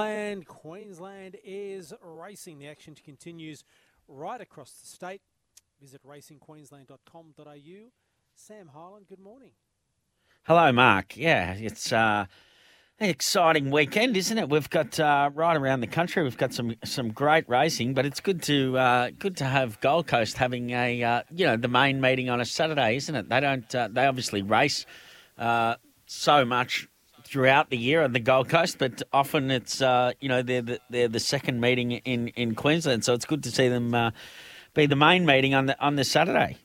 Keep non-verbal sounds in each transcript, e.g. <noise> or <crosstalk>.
And Queensland is racing. The action continues right across the state. Visit racingqueensland.com.au. Sam Harlan, good morning. Hello, Mark. Yeah, it's uh, an exciting weekend, isn't it? We've got uh, right around the country. We've got some some great racing, but it's good to uh, good to have Gold Coast having a uh, you know the main meeting on a Saturday, isn't it? They don't uh, they obviously race uh, so much throughout the year on the Gold Coast, but often it's uh, you know they're the, they're the second meeting in, in Queensland, so it's good to see them uh, be the main meeting on the on the Saturday.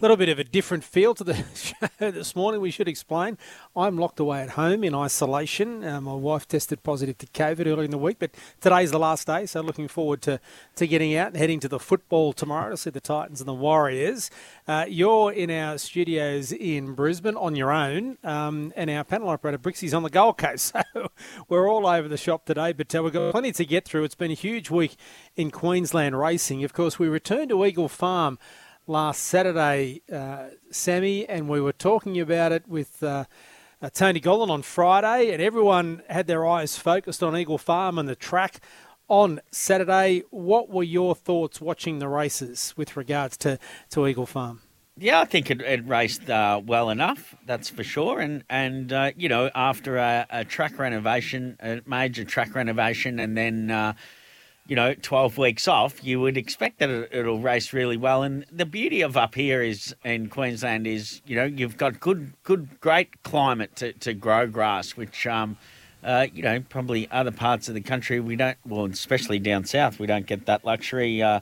Little bit of a different feel to the <laughs> show this morning, we should explain. I'm locked away at home in isolation. Uh, my wife tested positive to COVID earlier in the week, but today's the last day, so looking forward to, to getting out and heading to the football tomorrow to see the Titans and the Warriors. Uh, you're in our studios in Brisbane on your own, um, and our panel operator Brixie's on the Gold Coast, <laughs> so we're all over the shop today, but uh, we've got plenty to get through. It's been a huge week in Queensland racing. Of course, we returned to Eagle Farm last Saturday, uh, Sammy, and we were talking about it with uh, uh, Tony Gollan on Friday, and everyone had their eyes focused on Eagle Farm and the track on Saturday. What were your thoughts watching the races with regards to, to Eagle Farm? Yeah, I think it, it raced uh, well enough. That's for sure. And and uh, you know, after a, a, track renovation, a major track renovation, and then uh, you know, 12 weeks off, you would expect that it, will race really well. And the beauty of up here is in Queensland is, you know, you've got good, good, great climate to, to grow grass, which, um, uh, you know, probably other parts of the country we don't, well, especially down south, we don't get that luxury uh,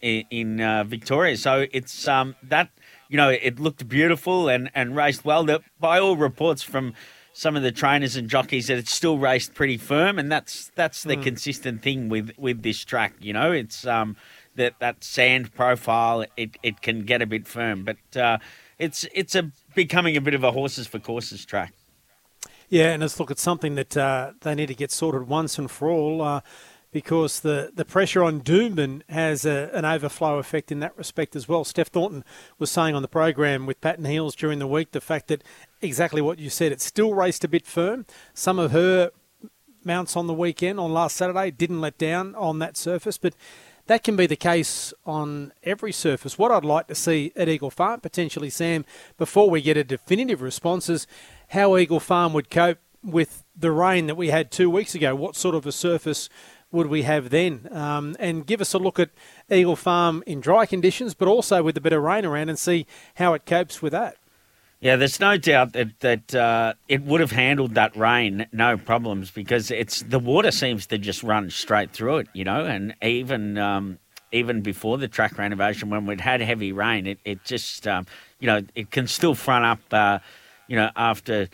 in, in uh, Victoria. So it's um, that, you know, it looked beautiful and, and raced well. That by all reports from some of the trainers and jockeys that it's still raced pretty firm, and that's that's the mm. consistent thing with with this track. You know, it's um that that sand profile it, it can get a bit firm, but uh, it's it's a becoming a bit of a horses for courses track. Yeah, and let's look at something that uh, they need to get sorted once and for all. Uh, because the, the pressure on Doomben has a, an overflow effect in that respect as well. Steph Thornton was saying on the program with Patton Heels during the week the fact that exactly what you said, it still raced a bit firm. Some of her mounts on the weekend, on last Saturday, didn't let down on that surface, but that can be the case on every surface. What I'd like to see at Eagle Farm, potentially, Sam, before we get a definitive response, is how Eagle Farm would cope with the rain that we had two weeks ago. What sort of a surface would we have then? Um, and give us a look at Eagle Farm in dry conditions, but also with a bit of rain around and see how it copes with that. Yeah, there's no doubt that that uh, it would have handled that rain no problems because it's the water seems to just run straight through it, you know, and even um, even before the track renovation when we'd had heavy rain, it it just um, you know it can still front up, uh, you know, after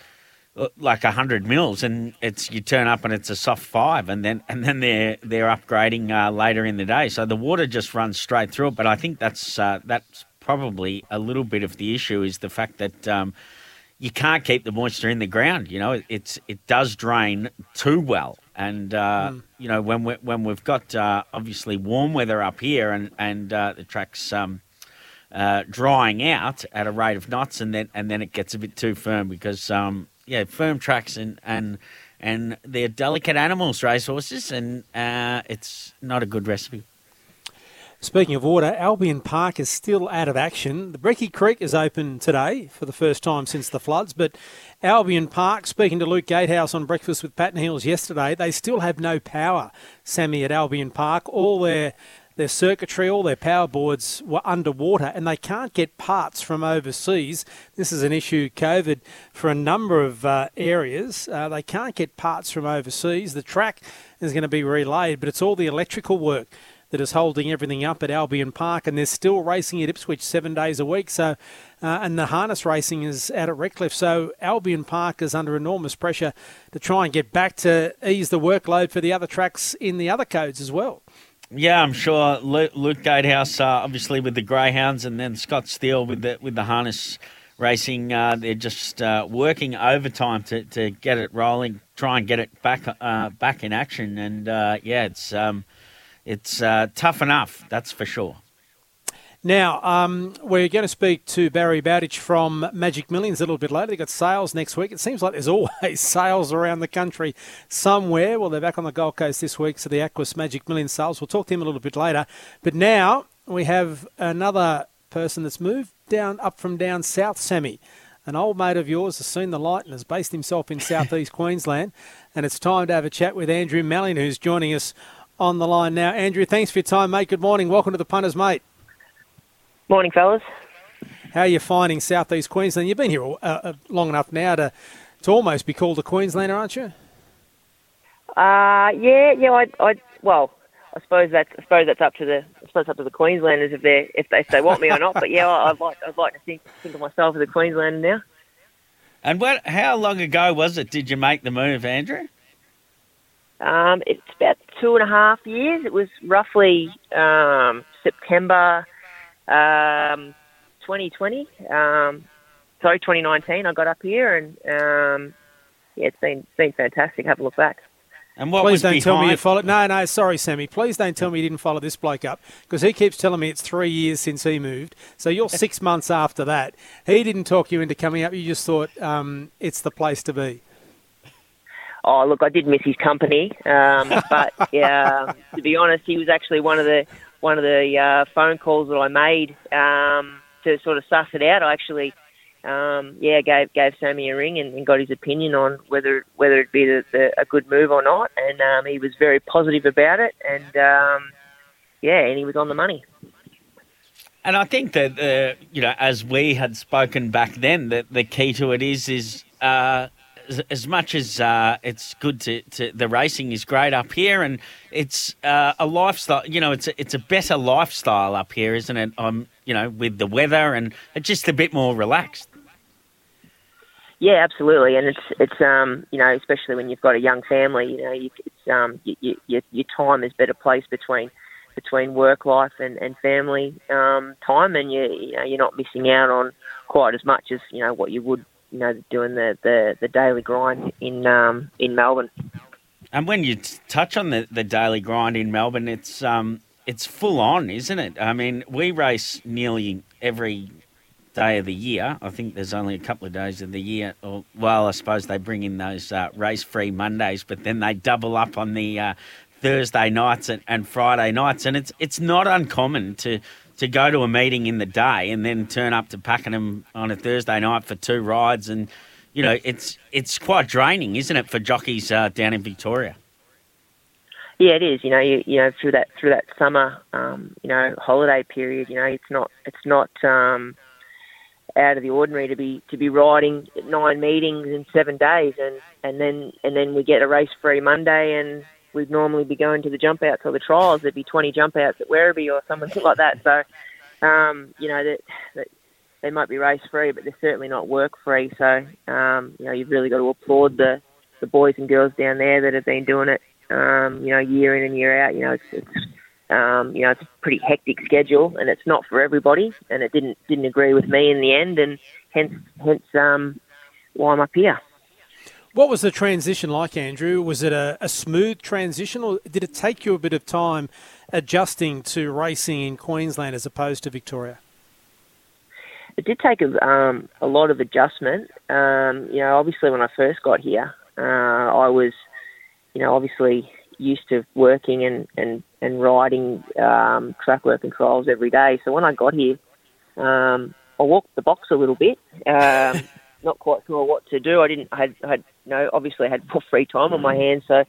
like a hundred mils, and it's you turn up and it's a soft five, and then and then they're they're upgrading uh, later in the day, so the water just runs straight through it. But I think that's uh, that's probably a little bit of the issue is the fact that. Um, you can't keep the moisture in the ground. You know, it's it does drain too well, and uh, mm. you know when we when we've got uh, obviously warm weather up here, and and uh, the track's um, uh, drying out at a rate of knots, and then and then it gets a bit too firm because um, yeah, firm tracks and and and they're delicate animals, racehorses, and uh, it's not a good recipe. Speaking of water, Albion Park is still out of action. The Brecky Creek is open today for the first time since the floods, but Albion Park, speaking to Luke Gatehouse on Breakfast with Pat and Heels yesterday, they still have no power, Sammy, at Albion Park. All their their circuitry, all their power boards were underwater and they can't get parts from overseas. This is an issue, COVID, for a number of uh, areas. Uh, they can't get parts from overseas. The track is going to be relayed, but it's all the electrical work that is holding everything up at Albion Park, and they're still racing at Ipswich seven days a week. So, uh, and the harness racing is out at Redcliffe. So Albion Park is under enormous pressure to try and get back to ease the workload for the other tracks in the other codes as well. Yeah, I'm sure Luke, Gatehouse, uh, obviously with the Greyhounds, and then Scott Steele with the with the harness racing. Uh, they're just uh, working overtime to, to get it rolling, try and get it back uh, back in action. And uh, yeah, it's um, it's uh, tough enough, that's for sure. Now, um, we're going to speak to Barry Bowditch from Magic Millions a little bit later. They've got sales next week. It seems like there's always <laughs> sales around the country somewhere. Well, they're back on the Gold Coast this week, so the Aquis Magic Millions sales. We'll talk to him a little bit later. But now we have another person that's moved down up from down south, Sammy. An old mate of yours has seen the light and has based himself in southeast <laughs> Queensland. And it's time to have a chat with Andrew Mallyon, who's joining us on the line now. Andrew, thanks for your time, mate. Good morning. Welcome to the Punters, mate. Morning, fellas. How are you finding southeast Queensland? You've been here uh, uh, long enough now to to almost be called a Queenslander, aren't you? Uh, yeah, yeah. I, I, well, I suppose that's I suppose that's up to the I suppose up to the Queenslanders if they if they, if they want me or not. But yeah, I'd like I'd like to think think of myself as a Queenslander now. And what? How long ago was it? Did you make the move, Andrew? Um, it's about two and a half years. It was roughly um, September um, 2020. Um, sorry, 2019. I got up here, and um, yeah, it's been it's been fantastic. Have a look back. And what Please was don't behind? tell me you followed. No, no, sorry, Sammy. Please don't tell me you didn't follow this bloke up because he keeps telling me it's three years since he moved. So you're six <laughs> months after that. He didn't talk you into coming up. You just thought um, it's the place to be. Oh, look, I did miss his company, um, <laughs> but yeah, to be honest, he was actually one of the one of the uh, phone calls that I made um, to sort of suss it out. I actually, um, yeah, gave gave Sammy a ring and, and got his opinion on whether whether it'd be the, the, a good move or not, and um, he was very positive about it, and um, yeah, and he was on the money. And I think that uh, you know, as we had spoken back then, that the key to it is is uh, as, much as uh, it's good to, to the racing is great up here, and it's uh, a lifestyle. You know, it's a, it's a better lifestyle up here, isn't it? Um, you know, with the weather and just a bit more relaxed. Yeah, absolutely, and it's it's um you know especially when you've got a young family, you know you, it's um you, you, your your time is better placed between between work life and, and family um, time, and you you know you're not missing out on quite as much as you know what you would you know doing the, the, the daily grind in um, in Melbourne. And when you touch on the, the daily grind in Melbourne, it's um it's full on, isn't it? I mean, we race nearly every day of the year. I think there's only a couple of days of the year. Or, well, I suppose they bring in those uh, race-free Mondays, but then they double up on the uh, Thursday nights and, and Friday nights, and it's it's not uncommon to to go to a meeting in the day and then turn up to Pakenham on a Thursday night for two rides, and you know it's it's quite draining, isn't it, for jockeys uh, down in Victoria? Yeah, it is. You know, you, you know through that through that summer, um, you know, holiday period. You know, it's not it's not um, out of the ordinary to be to be riding nine meetings in seven days, and and then and then we get a race free Monday, and we'd normally be going to the jump outs or the trials. There'd be twenty jump outs at Werribee or something <laughs> like that. So, um, you know, that, that they might be race free, but they're certainly not work free. So, um, you know, you've really got to applaud the the boys and girls down there that have been doing it um, you know, year in and year out. You know, it's, it's um, you know, it's a pretty hectic schedule, and it's not for everybody. And it didn't didn't agree with me in the end, and hence hence um, why I'm up here. What was the transition like, Andrew? Was it a, a smooth transition, or did it take you a bit of time adjusting to racing in Queensland as opposed to Victoria? It did take a, um, a lot of adjustment. Um, you know, obviously when I first got here, uh, I was you know, obviously used to working and and and riding um, track work and trials every day. So when I got here, um, I walked the box a little bit. <laughs> Not quite sure what to do. I didn't. I had, I had you know, obviously I had more free time on my hands, so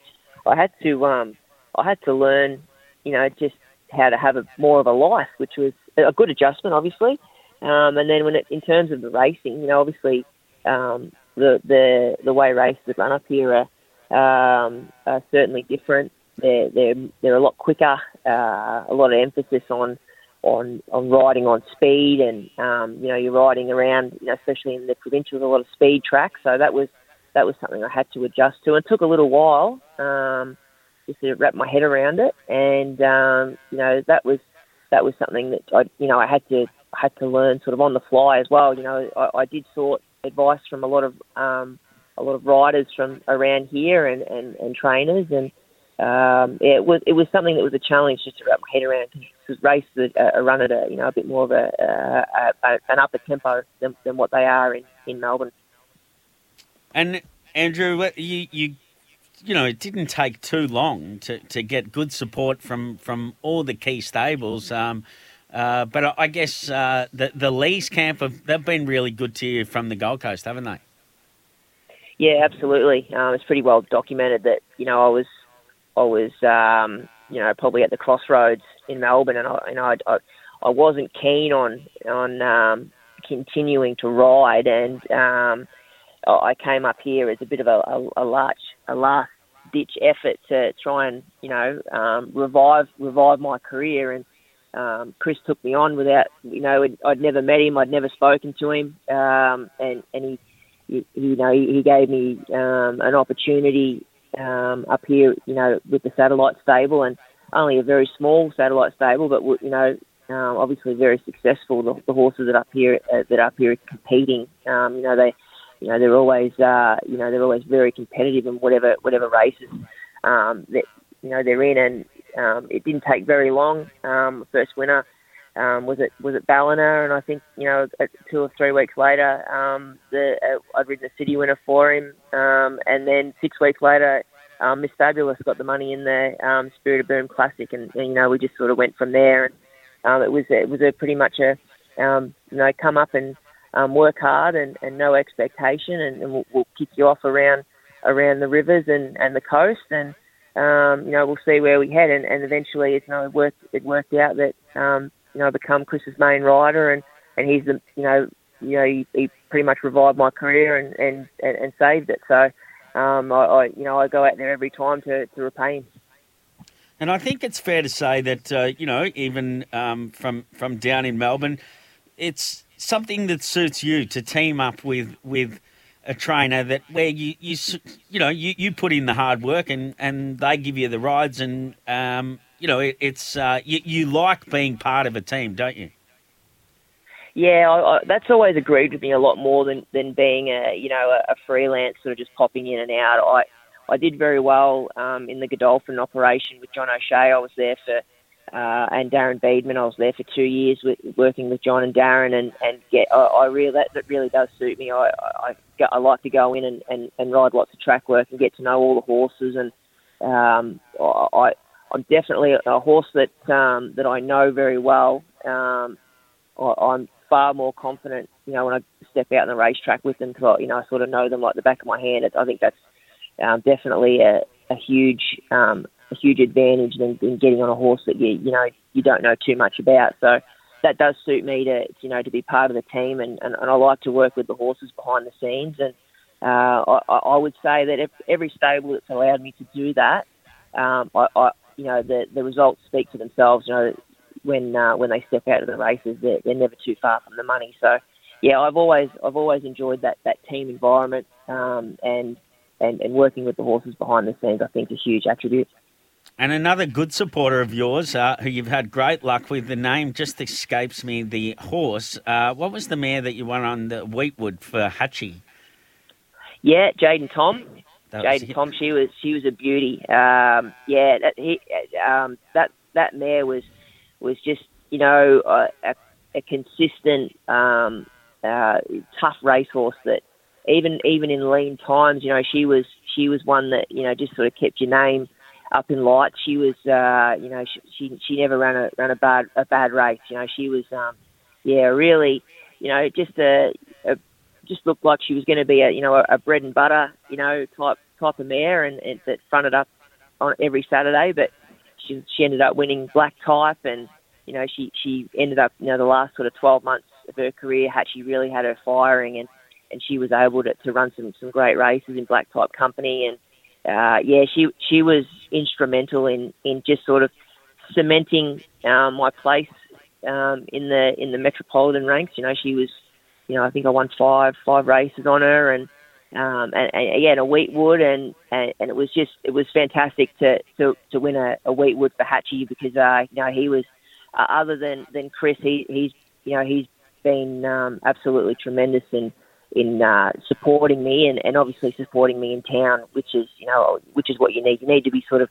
I had to. Um, I had to learn, you know, just how to have a more of a life, which was a good adjustment, obviously. Um, and then when it, in terms of the racing, you know, obviously um, the the the way races run up here are, um, are certainly different. They're they're they're a lot quicker. Uh, a lot of emphasis on on on riding on speed, and um, you know you're riding around, you know, especially in the provincials, a lot of speed tracks. So that was that was something I had to adjust to, and it took a little while um, just to wrap my head around it. And um, you know that was that was something that I you know I had to I had to learn sort of on the fly as well. You know I, I did sort advice from a lot of um, a lot of riders from around here and, and, and trainers and um, yeah, it was it was something that was a challenge just to wrap my head around because races are, are run at a you know a bit more of a, a, a an upper tempo than, than what they are in, in Melbourne. And Andrew, you you you know it didn't take too long to, to get good support from, from all the key stables. Um, uh, but I guess uh, the the Lees camp have they've been really good to you from the Gold Coast, haven't they? Yeah, absolutely. Um, it's pretty well documented that you know I was I was, um, you know, probably at the crossroads in Melbourne, and I, know, I, I, I wasn't keen on on um, continuing to ride, and um, I came up here as a bit of a, a, a large, a last ditch effort to try and, you know, um, revive revive my career. And um, Chris took me on without, you know, I'd never met him, I'd never spoken to him, um, and and he, he, you know, he gave me um, an opportunity um, up here, you know, with the satellite stable and only a very small satellite stable, but you know, um, obviously very successful. The, the horses that up here uh, that are up here are competing, um, you know, they, you know, they're always, uh, you know, they're always very competitive in whatever whatever races um, that you know they're in, and um, it didn't take very long. Um, first winner um, was it was it Ballina, and I think you know two or three weeks later, um, the uh, I'd ridden the city winner for him, um, and then six weeks later, um, Miss Fabulous got the money in the um, Spirit of Boom Classic, and, and you know we just sort of went from there. And um, it was it was a pretty much a um, you know come up and um, work hard and, and no expectation, and, and we'll, we'll kick you off around around the rivers and, and the coast, and um, you know we'll see where we head. And, and eventually, you know it worked it worked out that um, you know, become Chris's main rider, and and he's the you know you know he, he pretty much revived my career and and and, and saved it. So um, I, I you know I go out there every time to to repay him. And I think it's fair to say that uh, you know even um, from from down in Melbourne, it's something that suits you to team up with with a trainer that where you you you know you, you put in the hard work and and they give you the rides and um, you know, it, it's uh, you, you like being part of a team, don't you? Yeah, I, I, that's always agreed with me a lot more than, than being a you know a, a freelance sort of just popping in and out. I I did very well um, in the Godolphin operation with John O'Shea. I was there for uh, and Darren Beadman. I was there for two years with, working with John and Darren, and and get I, I really that, that really does suit me. I I, I like to go in and, and, and ride lots of track work and get to know all the horses, and um, I I'm definitely a, horse that um, that I know very well. Um, I, am far more confident, you know, when I step out on the racetrack with them because you know I sort of know them like the back of my hand. I think that's um, definitely a, a huge um, a huge advantage than, than getting on a horse that you you know you don't know too much about. So that does suit me to you know to be part of the team, and, and, and I like to work with the horses behind the scenes. And uh, I, I would say that if every stable that's allowed me to do that, um, I, I, you know the the results speak for themselves. You know when uh, when they step out of the races, they're, they're never too far from the money. So yeah, I've always I've always enjoyed that that team environment um, and, and and working with the horses behind the scenes. I think is a huge attribute. And another good supporter of yours, uh, who you've had great luck with, the name just escapes me. The horse. Uh, what was the mare that you won on the Weetwood for Hatchie? Yeah, Jaden Tom. That Jade Tom, she was she was a beauty. Um, yeah, that he, um, that that mare was was just you know a, a, consistent, um, uh, tough racehorse that even even in lean times, you know, she was she was one that you know just sort of kept your name up in lights. She was, uh, you know, she, she she never ran a ran a bad a bad race. You know, she was, um, yeah, really, you know, just a, a just looked like she was going to be a you know a, a bread and butter you know type type of mare, and, and that fronted up on every Saturday. But she she ended up winning black type, and you know she she ended up you know the last sort of 12 months of her career had she really had her firing, and and she was able to, to run some some great races in black type company, and uh, yeah, she she was instrumental in in just sort of cementing um, my place um, in the in the metropolitan ranks. You know, she was, you know, I think I won five five races on her, and um, and, and and a Weetwood, and, and and it was just it was fantastic to to, to win a, a Weetwood for Hatchie because uh, you know he was uh, other than than Chris, he he's you know he's been um, absolutely tremendous in in uh, supporting me and, and obviously supporting me in town, which is you know which is what you need. You need to be sort of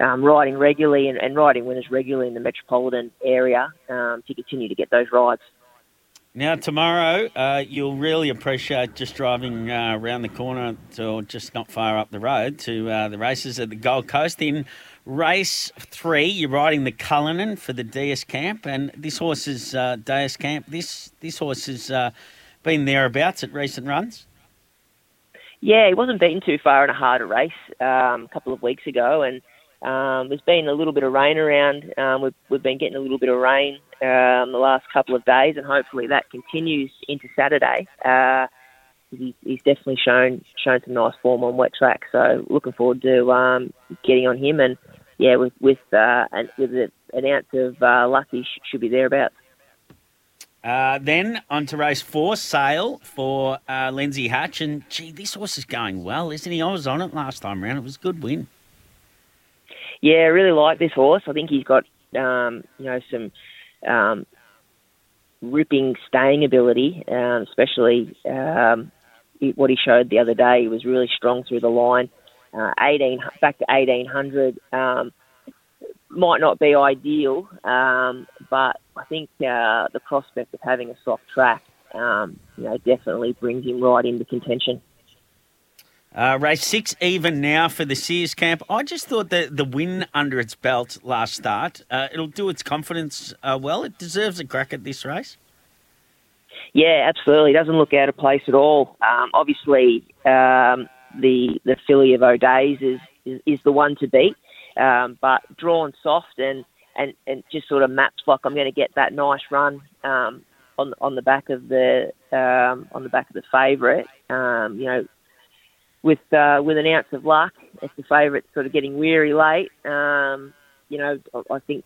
um, riding regularly and, and riding winners regularly in the metropolitan area um, to continue to get those rides. Now, tomorrow, uh, you'll really appreciate just driving uh, around the corner or just not far up the road to uh, the races at the Gold Coast. In race three, you're riding the Cullinan for the DS Camp, and this horse is uh, Camp. This this horse has uh, been thereabouts at recent runs. Yeah, he wasn't beaten too far in a harder race um, a couple of weeks ago, and um, there's been a little bit of rain around. Um, we've, we've been getting a little bit of rain um, the last couple of days, and hopefully that continues into Saturday. Uh, he's, he's definitely shown shown some nice form on wet track, so looking forward to um, getting on him. And yeah, with with uh, an, with an ounce of uh, luck, he sh- should be thereabouts. Uh, then on to race four, Sale for uh, Lindsay Hatch. And gee, this horse is going well, isn't he? I was on it last time around. It was a good win. Yeah, I really like this horse. I think he's got um, you know some um, ripping staying ability, um, especially um, what he showed the other day. He was really strong through the line. Uh, 18 back to 1800 um, might not be ideal, um, but I think uh, the prospect of having a soft track, um, you know, definitely brings him right into contention. Uh, race six even now for the Sears camp. I just thought that the win under its belt last start, uh, it'll do its confidence uh, well. It deserves a crack at this race. Yeah, absolutely. It doesn't look out of place at all. Um, obviously, um, the the filly of O'Days is, is, is the one to beat, um, but drawn soft and, and, and just sort of maps like I'm going to get that nice run um, on on the back of the um, on the back of the favourite. Um, you know, with uh, with an ounce of luck, if the favourite's sort of getting weary late, um, you know, I think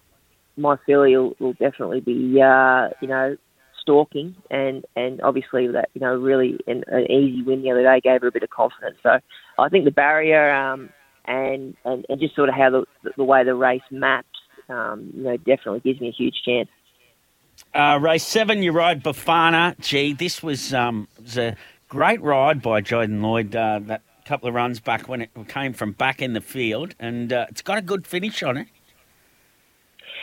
my filly will, will definitely be, uh, you know, stalking, and and obviously that you know really an, an easy win the other day gave her a bit of confidence. So I think the barrier um, and, and and just sort of how the the way the race maps, um, you know, definitely gives me a huge chance. Uh, race seven, you ride Bafana. Gee, this was um, was a great ride by Jaden Lloyd. Uh, that couple of runs back when it came from back in the field, and uh, it's got a good finish on it.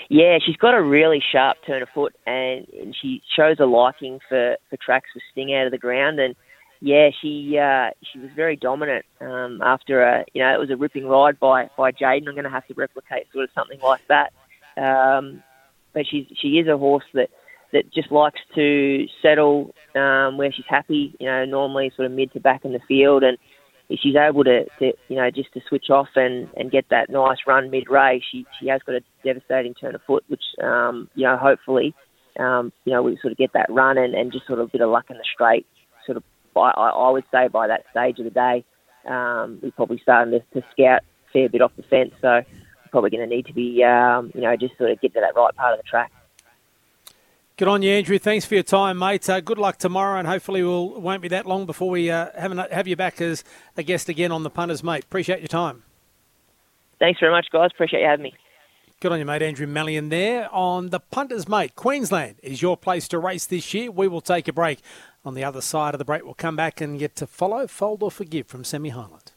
Yeah, she's got a really sharp turn of foot, and, and she shows a liking for, for tracks with sting out of the ground. And yeah, she uh, she was very dominant um, after a you know it was a ripping ride by by Jaden. I'm going to have to replicate sort of something like that. Um, but she's she is a horse that that just likes to settle um, where she's happy. You know, normally sort of mid to back in the field, and if she's able to, to you know just to switch off and, and get that nice run mid race, she she has got a devastating turn of foot, which um, you know hopefully um, you know we sort of get that run and, and just sort of a bit of luck in the straight. Sort of I, I would say by that stage of the day, um, we're probably starting to, to scout a fair bit off the fence. So probably going to need to be um, you know just sort of get to that right part of the track. Good on you, Andrew. Thanks for your time, mate. Uh, good luck tomorrow, and hopefully we'll won't be that long before we uh, have, have you back as a guest again on the punters, mate. Appreciate your time. Thanks very much, guys. Appreciate you having me. Good on you, mate. Andrew Mallyon there on the punters, mate. Queensland is your place to race this year. We will take a break. On the other side of the break, we'll come back and get to follow, fold, or forgive from Semi Highland.